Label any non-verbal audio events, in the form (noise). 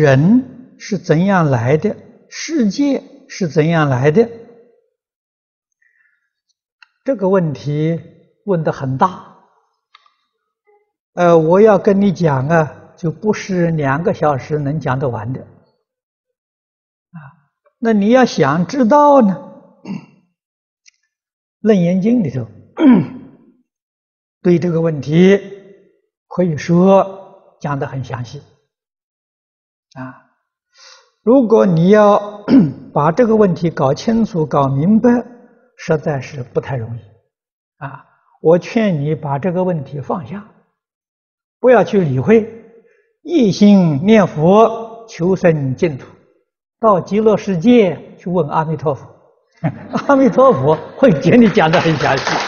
人是怎样来的？世界是怎样来的？这个问题问的很大。呃，我要跟你讲啊，就不是两个小时能讲得完的。啊，那你要想知道呢，(clears throat)《楞严经》里头 (clears throat) 对这个问题可以说讲得很详细。啊，如果你要 (coughs) 把这个问题搞清楚、搞明白，实在是不太容易。啊，我劝你把这个问题放下。不要去理会，一心念佛求生净土，到极乐世界去问阿弥陀佛，(laughs) 阿弥陀佛会给你讲得很详细。